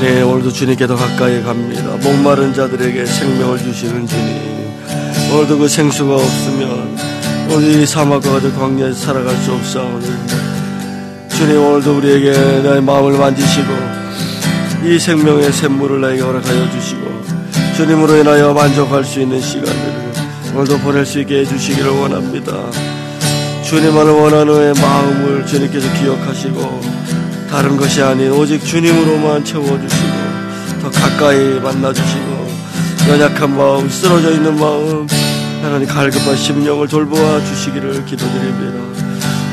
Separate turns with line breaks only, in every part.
주님 오늘도 주님께 더 가까이 갑니다. 목마른 자들에게 생명을 주시는 주님. 오늘도 그 생수가 없으면 우리 사막과 같은 광야에 살아갈 수 없사오니 주님 오늘도 우리에게 나의 마음을 만지시고 이 생명의 샘물을 나에게 허락하여 주시고 주님으로 인하여 만족할 수 있는 시간들을 오늘도 보낼 수 있게 해주시기를 원합니다. 주님만을 원하는 마음을 주님께서 기억하시고 다른 것이 아닌 오직 주님으로만 채워주시고 더 가까이 만나주시고 연약한 마음 쓰러져 있는 마음 하나님 갈급한 심령을 돌보아 주시기를 기도드립니다.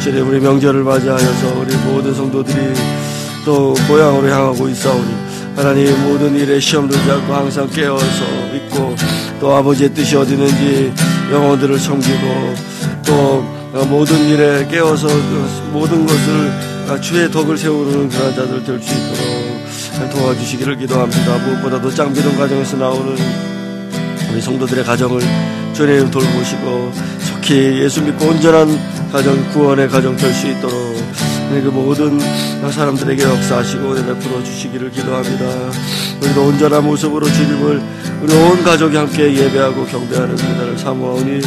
주님 우리 명절을 맞이하여서 우리 모든 성도들이 또 고향으로 향하고 있사오니 하나님 모든 일에 시험 들지 않고 항상 깨어서 믿고 또 아버지의 뜻이 어디 있는지 영혼들을 섬기고 또 모든 일에 깨어서 모든 것을 주의 덕을 세우는 그런 자들 될 수 있도록 도와주시기를 기도합니다. 무엇보다도 짱비동 가정에서 나오는 우리 성도들의 가정을 주님 돌보시고 속히 예수 믿고 온전한 가정 구원의 가정 될 수 있도록 그 모든 사람들에게 역사하시고 베풀어 주시기를 기도합니다. 우리도 온전한 모습으로 주님을 우리 온 가족이 함께 예배하고 경배하는 그날을 사모하오니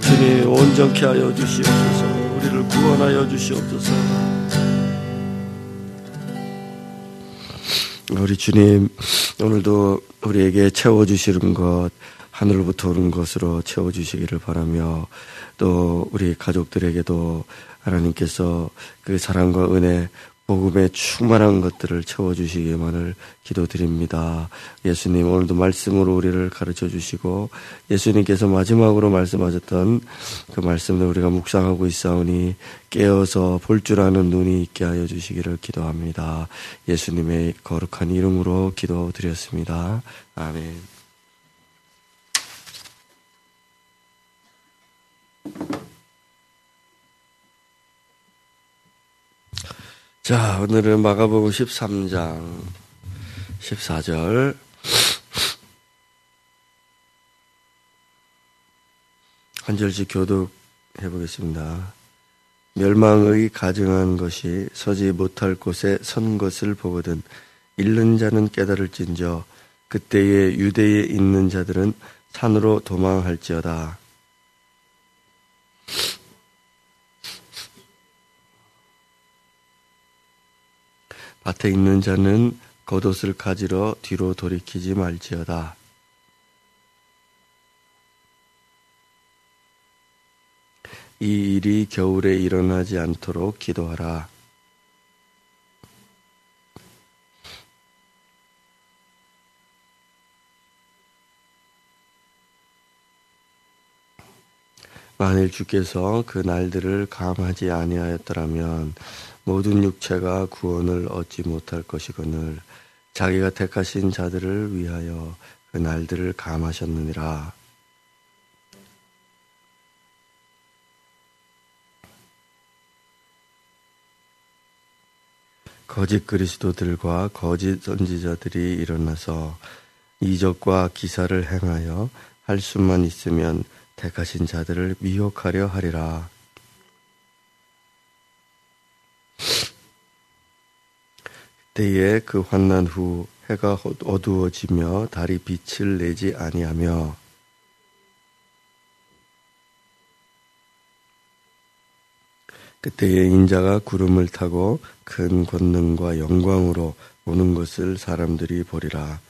주님 온전케 하여 주시옵소서 우리를 구원하여 주시옵소서 우리 주님 오늘도 우리에게 채워주시는 것 하늘로부터 오는 것으로 채워주시기를 바라며 또 우리 가족들에게도 하나님께서 그 사랑과 은혜, 복음의 충만한 것들을 채워주시기만을 기도드립니다. 예수님 오늘도 말씀으로 우리를 가르쳐 주시고 예수님께서 마지막으로 말씀하셨던 그 말씀을 우리가 묵상하고 있사오니 깨어서 볼 줄 아는 눈이 있게 하여 주시기를 기도합니다. 예수님의 거룩한 이름으로 기도드렸습니다. 아멘. 자, 오늘은 마가복음 13장 14절 한 절씩 교독해 보겠습니다. 멸망의 가증한 것이 서지 못할 곳에 선 것을 보거든 잃는 자는 깨달을진저 그때에 유대에 있는 자들은 산으로 도망할지어다. 밭에 있는 자는 겉옷을 가지러 뒤로 돌이키지 말지어다. 이 일이 겨울에 일어나지 않도록 기도하라. 만일 주께서 그 날들을 감하지 아니하였더라면 모든 육체가 구원을 얻지 못할 것이거늘 자기가 택하신 자들을 위하여 그 날들을 감하셨느니라. 거짓 그리스도들과 거짓 선지자들이 일어나서 이적과 기사를 행하여 할 수만 있으면 택하신 자들을 미혹하려 하리라. 때에 그 환난 후 해가 어두워지며 달이 빛을 내지 아니하며 그때에 인자가 구름을 타고 큰 권능과 영광으로 오는 것을 사람들이 보리라.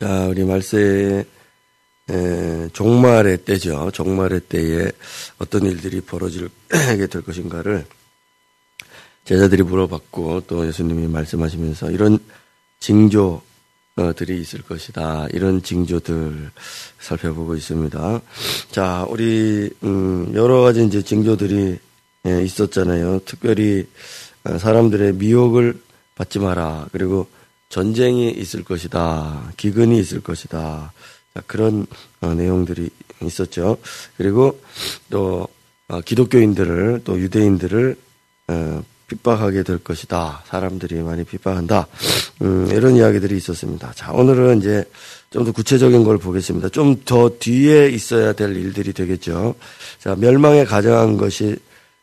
자, 우리 말세의 종말의 때죠. 종말의 때에 어떤 일들이 벌어지게 될 것인가를 제자들이 물어봤고 또 예수님이 말씀하시면서 이런 징조들이 있을 것이다. 이런 징조들 살펴보고 있습니다. 자, 우리 음, 여러 가지 이제 징조들이 있었잖아요. 특별히 어, 사람들의 미혹을 받지 마라. 그리고 전쟁이 있을 것이다. 기근이 있을 것이다. 그런 어, 내용들이 있었죠. 그리고 또 어, 기독교인들을 또 유대인들을 어, 핍박하게 될 것이다. 사람들이 많이 핍박한다. 음, 이런 이야기들이 있었습니다. 자, 오늘은 이제 좀 더 구체적인 걸 보겠습니다. 좀 더 뒤에 있어야 될 일들이 되겠죠. 자, 멸망에 가정한 것이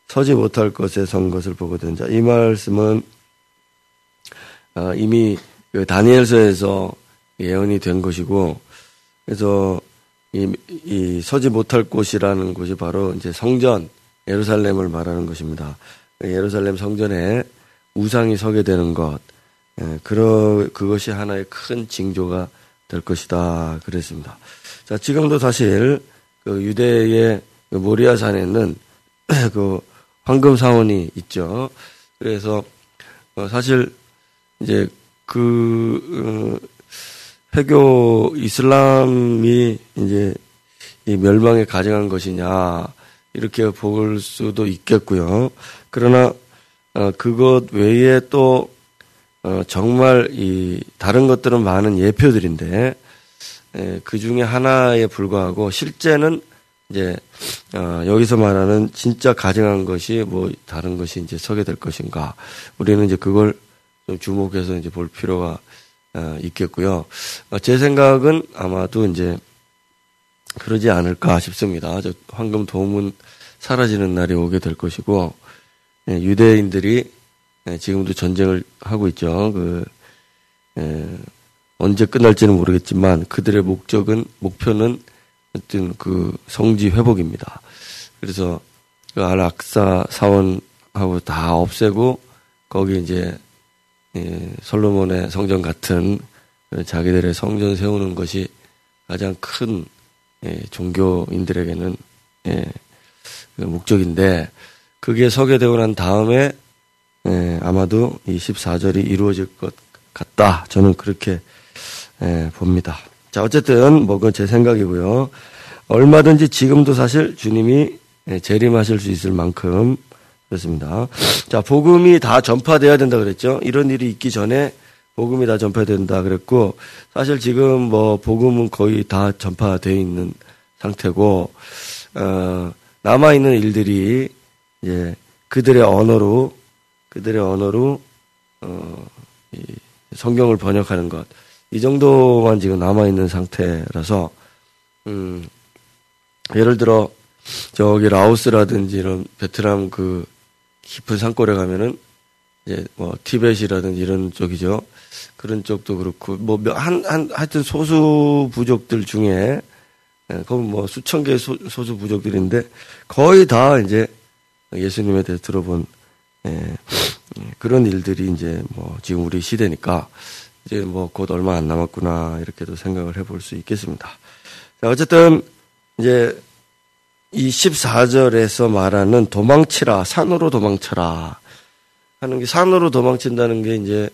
서지 못할 것에 선 것을 보거든. 자, 이 말씀은 어, 이미 그 다니엘서에서 예언이 된 것이고, 그래서 이, 이 서지 못할 곳이라는 곳이 바로 이제 성전 예루살렘을 말하는 것입니다. 예루살렘 성전에 우상이 서게 되는 것, 예, 그러 그것이 하나의 큰 징조가 될 것이다 그랬습니다. 자 지금도 사실 그 유대의 그 모리아 산에는 그 황금 사원이 있죠. 그래서 어, 사실 이제 그 어, 회교 이슬람이 이제 이 멸망에 가정한 것이냐 이렇게 볼 수도 있겠고요. 그러나 어, 그것 외에 또 어, 정말 이 다른 것들은 많은 예표들인데 에, 그 중에 하나에 불과하고 실제는 이제 어, 여기서 말하는 진짜 가정한 것이 뭐 다른 것이 이제 서게 될 것인가 우리는 이제 그걸 좀 주목해서 이제 볼 필요가 어, 있겠고요. 어, 제 생각은 아마도 이제 그러지 않을까 싶습니다. 저 황금 도움은 사라지는 날이 오게 될 것이고 예, 유대인들이 예, 지금도 전쟁을 하고 있죠. 그 예, 언제 끝날지는 모르겠지만 그들의 목적은 목표는 어떤 그 성지 회복입니다. 그래서 그 알 악사 사원하고 다 없애고 거기 이제 예, 솔로몬의 성전 같은 자기들의 성전 세우는 것이 가장 큰 예, 종교인들에게는 예, 그 목적인데 그게 서게되고 난 다음에 예, 아마도 이 14절이 이루어질 것 같다. 저는 그렇게 예, 봅니다. 자 어쨌든 뭐 그건 제 생각이고요. 얼마든지 지금도 사실 주님이 예, 재림하실 수 있을 만큼 그렇습니다. 자, 복음이 다 전파돼야 된다 그랬죠. 이런 일이 있기 전에 복음이 다 전파된다 그랬고 사실 지금 뭐 복음은 거의 다 전파되어 있는 상태고 어, 남아 있는 일들이 이제 그들의 언어로 그들의 언어로 어, 이 성경을 번역하는 것 이 정도만 지금 남아 있는 상태라서 음, 예를 들어 저기 라오스라든지 이런 베트남 그 깊은 산골에 가면은 이제 뭐 티벳이라든지 이런 쪽이죠. 그런 쪽도 그렇고 뭐 한 한 하여튼 소수 부족들 중에 예, 거기 뭐 수천 개의 소, 수 부족들인데 거의 다 이제 예수님에 대해 들어본 예, 예, 그런 일들이 이제 뭐 지금 우리 시대니까 이제 뭐 곧 얼마 안 남았구나 이렇게도 생각을 해볼 수 있겠습니다. 자, 어쨌든 이제 이 14절에서 말하는 도망치라, 산으로 도망쳐라 하는 게 산으로 도망친다는 게 이제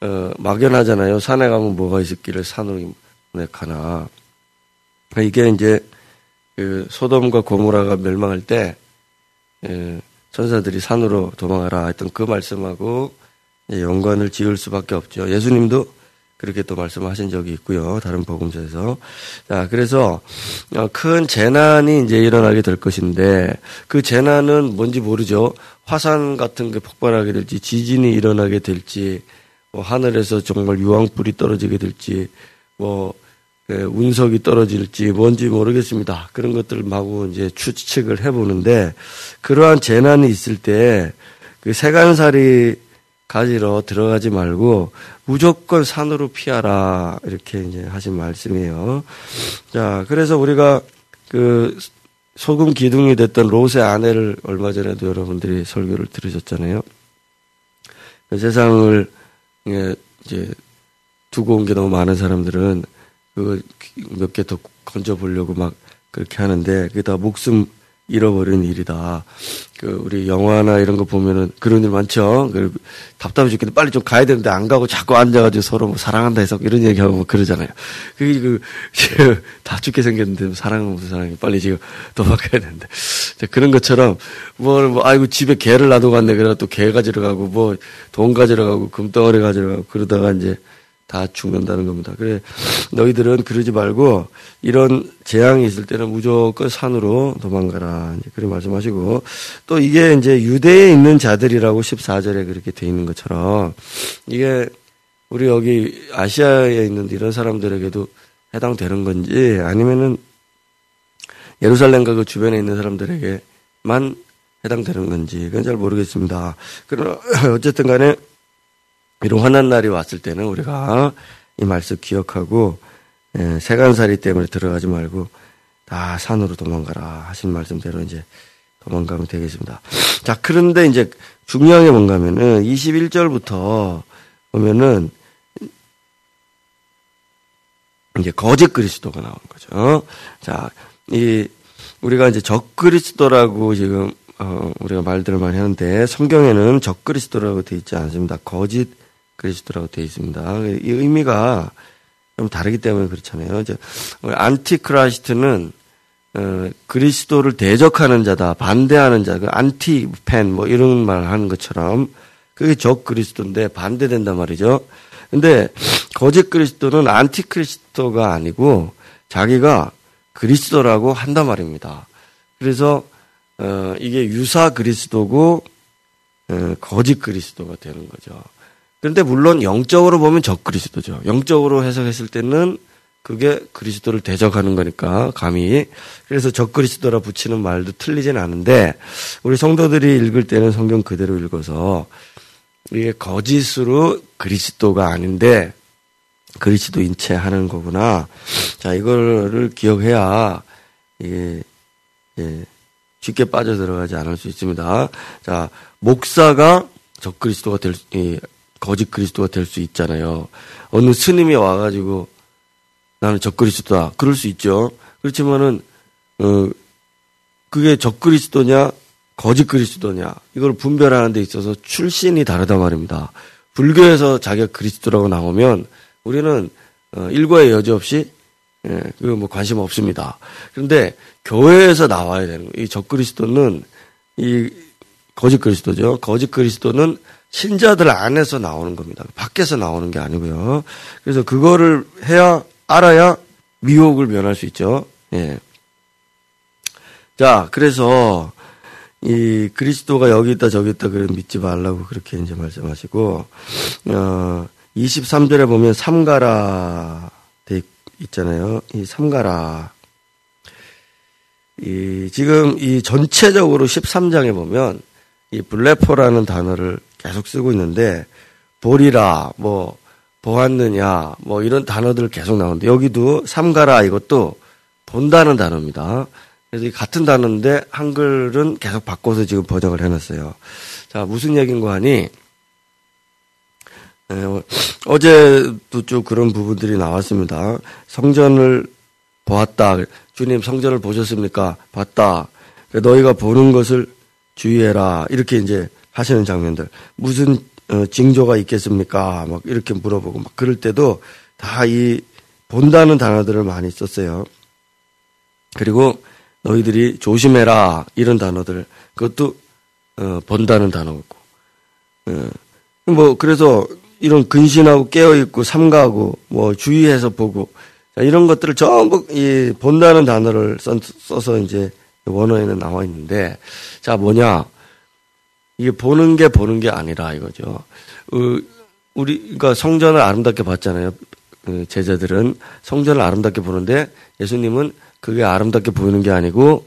어, 막연하잖아요. 산에 가면 뭐가 있을기를 산으로 가나. 이게 이제 그 소돔과 고모라가 멸망할 때 예, 천사들이 산으로 도망하라 했던 그 말씀하고 연관을 지을 수밖에 없죠. 예수님도 그렇게 또 말씀하신 적이 있고요. 다른 복음서에서. 자, 그래서 어, 큰 재난이 이제 일어나게 될 것인데 그 재난은 뭔지 모르죠. 화산 같은 게 폭발하게 될지 지진이 일어나게 될지 뭐 하늘에서 정말 유황불이 떨어지게 될지 뭐 예, 운석이 떨어질지 뭔지 모르겠습니다. 그런 것들 마구 이제 추측을 해보는데 그러한 재난이 있을 때 그 세간살이 가지러 들어가지 말고 무조건 산으로 피하라 이렇게 이제 하신 말씀이에요. 자, 그래서 우리가 그 소금 기둥이 됐던 롯의 아내를 얼마 전에도 여러분들이 설교를 들으셨잖아요. 그 세상을 이제 두고 온 게 너무 많은 사람들은 그 몇 개 더 건져 보려고 막 그렇게 하는데 그게 다 목숨 잃어버린 일이다. 그 우리 영화나 이런 거 보면은 그런 일 많죠. 그 답답해 죽겠는데 빨리 좀 가야 되는데 안 가고 자꾸 앉아가지고 서로 뭐 사랑한다 해서 이런 얘기하고 뭐 그러잖아요. 그게 그 다 죽게 생겼는데 뭐 사랑은 무슨 사랑이 빨리 지금 도망가야 되는데 그런 것처럼 뭐, 뭐 아이고 집에 개를 놔두고 갔네 그래가 또 개 가지러 가고 뭐 돈 가지러 가고 금덩어리 가지러 가고 그러다가 이제 다 죽는다는 겁니다. 그래 너희들은 그러지 말고 이런 재앙이 있을 때는 무조건 산으로 도망가라. 이제 그런 말씀하시고 또 이게 이제 유대에 있는 자들이라고 14절에 그렇게 돼 있는 것처럼 이게 우리 여기 아시아에 있는 이런 사람들에게도 해당되는 건지 아니면은 예루살렘과 그 주변에 있는 사람들에게만 해당되는 건지 그건 잘 모르겠습니다. 그러나 어쨌든 간에 이런 환난 날이 왔을 때는 우리가 이 말씀 기억하고 예, 세간살이 때문에 들어가지 말고 다 산으로 도망가라 하신 말씀대로 이제 도망가면 되겠습니다. 자, 그런데 이제 중요한 게 뭔가 하면은 21절부터 보면은 이제 거짓 그리스도가 나오는 거죠. 자, 이 우리가 이제 적 그리스도라고 지금 어 우리가 말들을 많이 하는데 성경에는 적 그리스도라고 되어 있지 않습니다. 거짓 그리스도라고 되어 있습니다. 이 의미가 좀 다르기 때문에 그렇잖아요. Antichrist는 어, 그리스도를 대적하는 자다, 반대하는 자, 그 안티팬 뭐 이런 말 하는 것처럼 그게 적 그리스도인데 반대된단 말이죠. 근데 거짓 그리스도는 안티크리스도가 아니고 자기가 그리스도라고 한단 말입니다. 그래서 어, 이게 유사 그리스도고 어, 거짓 그리스도가 되는 거죠. 그런데 물론 영적으로 보면 적 그리스도죠. 영적으로 해석했을 때는 그게 그리스도를 대적하는 거니까 감히 그래서 적 그리스도라 붙이는 말도 틀리진 않은데 우리 성도들이 읽을 때는 성경 그대로 읽어서 이게 거짓으로 그리스도가 아닌데 그리스도인 채 하는 거구나. 자 이거를 기억해야 이게 예, 쉽게 빠져 들어가지 않을 수 있습니다. 자 목사가 적 그리스도가 될 예, 거짓 그리스도가 될 수 있잖아요. 어느 스님이 와가지고 나는 적 그리스도다. 그럴 수 있죠. 그렇지만은 어 그게 적 그리스도냐 거짓 그리스도냐 이걸 분별하는 데 있어서 출신이 다르단 말입니다. 불교에서 자기가 그리스도라고 나오면 우리는 어, 일과의 여지 없이 예, 그뭐 관심 없습니다. 그런데 교회에서 나와야 되는 거예요. 이 적그리스도는 이 거짓 그리스도죠. 거짓 그리스도는 신자들 안에서 나오는 겁니다. 밖에서 나오는 게 아니고요. 그래서 그거를 해야 알아야 미혹을 면할 수 있죠. 예. 자, 그래서 이 그리스도가 여기 있다 저기 있다 그래 믿지 말라고 그렇게 이제 말씀하시고 어 23절에 보면 삼가라 돼 있잖아요. 이 삼가라 이 지금 이 전체적으로 13장에 보면 이 블레포라는 단어를 계속 쓰고 있는데 보리라 뭐 보았느냐 뭐 이런 단어들 계속 나오는데 여기도 삼가라 이것도 본다는 단어입니다. 그래서 같은 단어인데 한글은 계속 바꿔서 지금 번역을 해놨어요. 자 무슨 얘기인가 하니 네, 어제도 쭉 그런 부분들이 나왔습니다. 성전을 보았다. 주님 성전을 보셨습니까? 봤다. 너희가 보는 것을 주의해라. 이렇게 이제 하시는 장면들. 무슨 어, 징조가 있겠습니까? 막 이렇게 물어보고 막 그럴 때도 다 이 본다는 단어들을 많이 썼어요. 그리고 너희들이 조심해라 이런 단어들 그것도 어, 본다는 단어고. 어, 뭐 그래서 이런 근신하고 깨어 있고 삼가하고 뭐 주의해서 보고 이런 것들을 전부 이 본다는 단어를 써서 이제 원어에는 나와 있는데 자 뭐냐 이게 보는 게 보는 게 아니라 이거죠. 우리가 성전을 아름답게 봤잖아요. 그 제자들은 성전을 아름답게 보는데 예수님은 그게 아름답게 보이는 게 아니고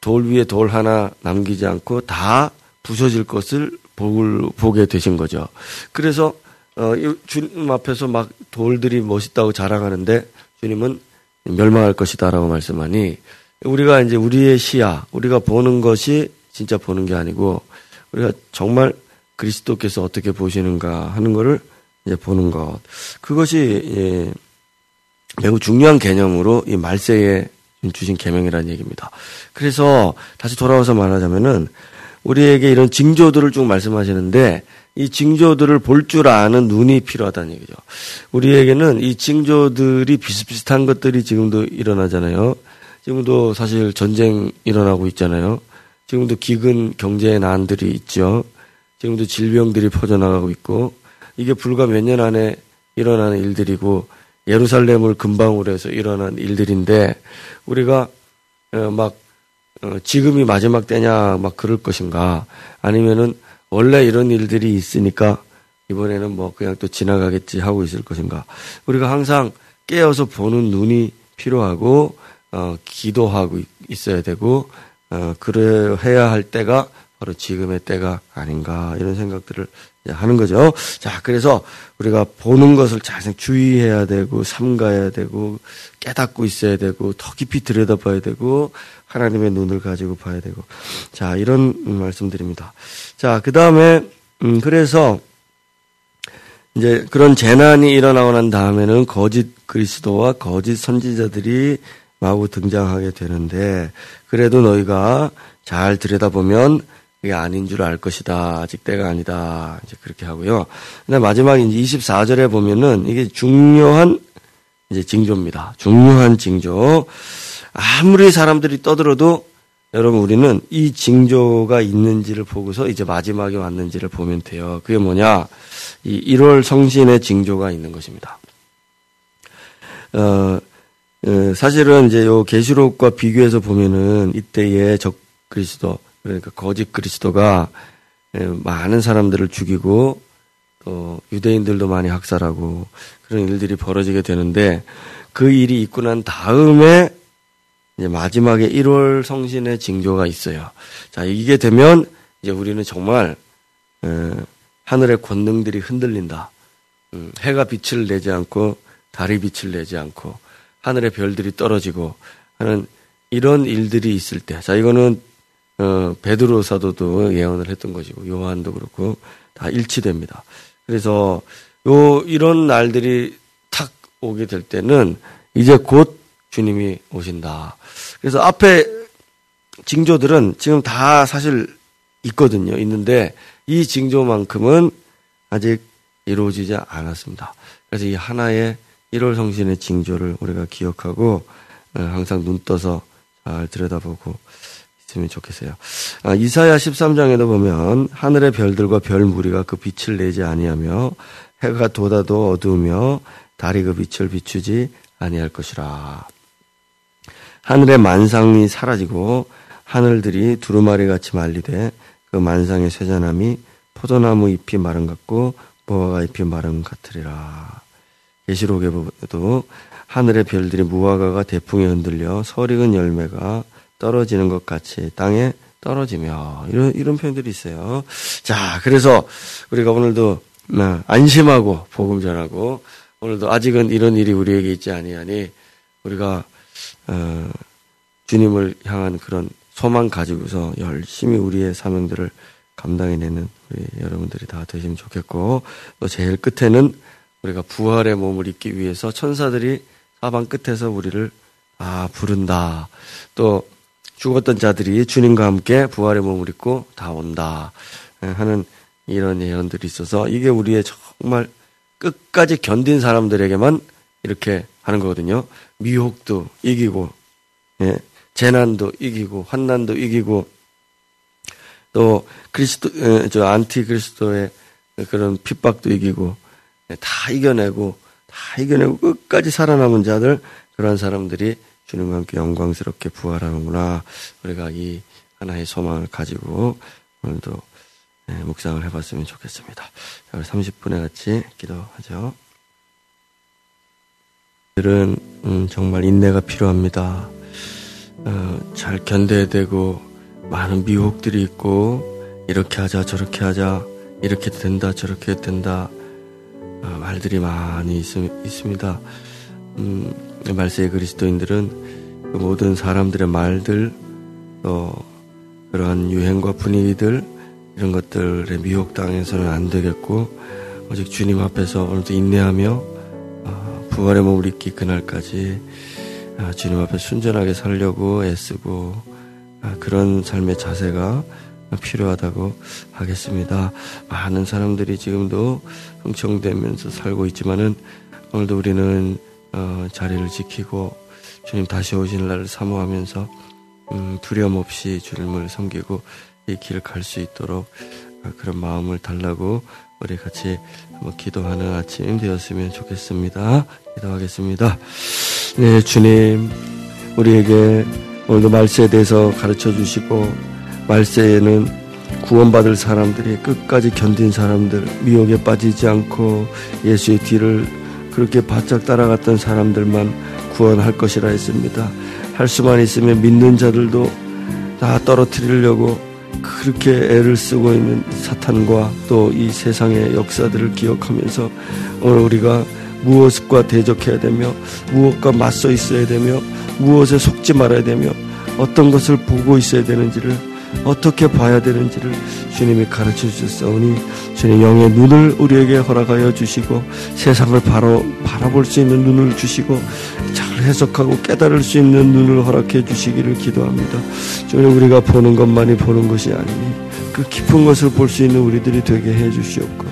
돌 위에 돌 하나 남기지 않고 다 부서질 것을 보게 되신 거죠. 그래서 어, 주님 앞에서 막 돌들이 멋있다고 자랑하는데 주님은 멸망할 것이다라고 말씀하니 우리가 이제 우리의 시야, 우리가 보는 것이 진짜 보는 게 아니고 우리가 정말 그리스도께서 어떻게 보시는가 하는 것을 이제 보는 것. 그것이 예, 매우 중요한 개념으로 이 말세에 주신 계명이라는 얘기입니다. 그래서 다시 돌아와서 말하자면은 우리에게 이런 징조들을 쭉 말씀하시는데 이 징조들을 볼 줄 아는 눈이 필요하다는 얘기죠. 우리에게는 이 징조들이 비슷비슷한 것들이 지금도 일어나잖아요. 지금도 사실 전쟁 일어나고 있잖아요. 지금도 기근 경제의 난들이 있죠. 지금도 질병들이 퍼져나가고 있고 이게 불과 몇 년 안에 일어나는 일들이고 예루살렘을 근방으로 해서 일어난 일들인데 우리가 어, 막 어, 지금이 마지막 때냐 막 그럴 것인가 아니면은 원래 이런 일들이 있으니까 이번에는 뭐 그냥 또 지나가겠지 하고 있을 것인가 우리가 항상 깨어서 보는 눈이 필요하고 어, 기도하고 있어야 되고 어, 그래 해야 할 때가 바로 지금의 때가 아닌가 이런 생각들을 하는 거죠. 자, 그래서 우리가 보는 것을 잘 주의해야 되고 삼가야 되고 깨닫고 있어야 되고 더 깊이 들여다봐야 되고 하나님의 눈을 가지고 봐야 되고 자 이런 말씀드립니다. 자, 그 다음에 음, 그래서 이제 그런 재난이 일어나고 난 다음에는 거짓 그리스도와 거짓 선지자들이 마구 등장하게 되는데 그래도 너희가 잘 들여다보면 그게 아닌 줄 알 것이다. 아직 때가 아니다. 이제 그렇게 하고요. 근데 마지막 이제 24절에 보면은 이게 중요한 이제 징조입니다. 중요한 징조. 아무리 사람들이 떠들어도 여러분 우리는 이 징조가 있는지를 보고서 이제 마지막에 왔는지를 보면 돼요. 그게 뭐냐? 이 1월 성신의 징조가 있는 것입니다. 어, 어 사실은 이제 요 계시록과 비교해서 보면은 이때의 적 그리스도 그러니까 거짓 그리스도가 많은 사람들을 죽이고 또 유대인들도 많이 학살하고 그런 일들이 벌어지게 되는데 그 일이 있고 난 다음에 이제 마지막에 1월 성신의 징조가 있어요. 자, 이게 되면 이제 우리는 정말 하늘의 권능들이 흔들린다. 음, 해가 빛을 내지 않고 달이 빛을 내지 않고 하늘의 별들이 떨어지고 하는 이런 일들이 있을 때, 자 이거는 어, 베드로 사도도 예언을 했던 것이고 요한도 그렇고 다 일치됩니다. 그래서 요 이런 날들이 탁 오게 될 때는 이제 곧 주님이 오신다. 그래서 앞에 징조들은 지금 다 사실 있거든요. 있는데 이 징조만큼은 아직 이루어지지 않았습니다. 그래서 이 하나의 1월 성신의 징조를 우리가 기억하고 어, 항상 눈 떠서 잘 들여다보고 있으면 좋겠어요. 아, 이사야 13장에도 보면 하늘의 별들과 별 무리가 그 빛을 내지 아니하며 해가 돋아도 어두우며 달이 그 빛을 비추지 아니할 것이라. 하늘의 만상이 사라지고 하늘들이 두루마리 같이 말리되 그 만상의 쇠잔함이 포도나무 잎이 마른 같고 무화과 잎이 마른 같으리라. 계시록에도 하늘의 별들이 무화과가 대풍에 흔들려 설익은 열매가 떨어지는 것 같이 땅에 떨어지며 이런 이런 표현들이 있어요. 자, 그래서 우리가 오늘도 어, 안심하고 복음 전하고 오늘도 아직은 이런 일이 우리에게 있지 아니하니 우리가 어, 주님을 향한 그런 소망 가지고서 열심히 우리의 사명들을 감당해내는 우리 여러분들이 다 되시면 좋겠고 또 제일 끝에는 우리가 부활의 몸을 입기 위해서 천사들이 사방 끝에서 우리를 아 부른다. 또 죽었던 자들이 주님과 함께 부활의 몸을 입고 다 온다. 예, 하는 이런 예언들이 있어서 이게 우리의 정말 끝까지 견딘 사람들에게만 이렇게 하는 거거든요. 미혹도 이기고, 예, 재난도 이기고, 환난도 이기고, 또 그리스도, 예, 저 안티 그리스도의 그런 핍박도 이기고, 예, 다 이겨내고, 다 이겨내고 끝까지 살아남은 자들, 그런 사람들이 주님과 함께 영광스럽게 부활하는구나. 우리가 이 하나의 소망을 가지고 오늘도 네, 묵상을 해봤으면 좋겠습니다. 자, 우리 30분에 같이 기도하죠. 들은 음, 정말 인내가 필요합니다. 어, 잘 견뎌야 되고 많은 미혹들이 있고 이렇게 하자 저렇게 하자 이렇게 된다 저렇게 된다 어, 말들이 많이 있, 있습니다. 음, 말세의 그리스도인들은 그 모든 사람들의 말들, 또 그러한 유행과 분위기들, 이런 것들에 미혹당해서는 안 되겠고, 오직 주님 앞에서 오늘도 인내하며, 아, 부활의 몸을 입기 그날까지 아, 주님 앞에 순전하게 살려고 애쓰고, 아, 그런 삶의 자세가 필요하다고 하겠습니다. 많은 사람들이 지금도 흥청되면서 살고 있지만은 오늘도 우리는 어, 자리를 지키고 주님 다시 오시는 날을 사모하면서 음, 두려움 없이 주님을 섬기고 이 길을 갈 수 있도록 어, 그런 마음을 달라고 우리 같이 한번 기도하는 아침 되었으면 좋겠습니다. 기도하겠습니다. 네, 주님, 우리에게 오늘도 말세에 대해서 가르쳐 주시고, 말세에는 구원받을 사람들이 끝까지 견딘 사람들, 미혹에 빠지지 않고 예수의 뒤를 그렇게 바짝 따라갔던 사람들만 구원할 것이라 했습니다. 할 수만 있으면 믿는 자들도 다 떨어뜨리려고 그렇게 애를 쓰고 있는 사탄과 또 이 세상의 역사들을 기억하면서 오늘 우리가 무엇과 대적해야 되며 무엇과 맞서 있어야 되며 무엇에 속지 말아야 되며 어떤 것을 보고 있어야 되는지를 어떻게 봐야 되는지를 주님이 가르쳐 주셨사오니 주님 영의 눈을 우리에게 허락하여 주시고 세상을 바로 바라볼 수 있는 눈을 주시고 잘 해석하고 깨달을 수 있는 눈을 허락해 주시기를 기도합니다. 주님 우리가 보는 것만이 보는 것이 아니니 그 깊은 것을 볼 수 있는 우리들이 되게 해 주시옵고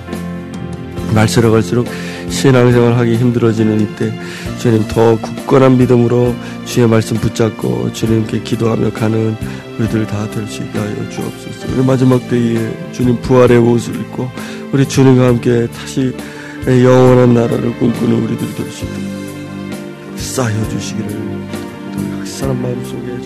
날새로 갈수록 신앙생활 하기 힘들어지는 이때 주님 더 굳건한 믿음으로 주의 말씀 붙잡고 주님께 기도하며 가는 우리들 다 될 수 있게 하여 주옵소서. 우리 마지막 때에 주님 부활의 옷을 입고 우리 주님과 함께 다시 영원한 나라를 꿈꾸는 우리들이 될수 있도록 쌓여 주시기를 각 사람 마음속에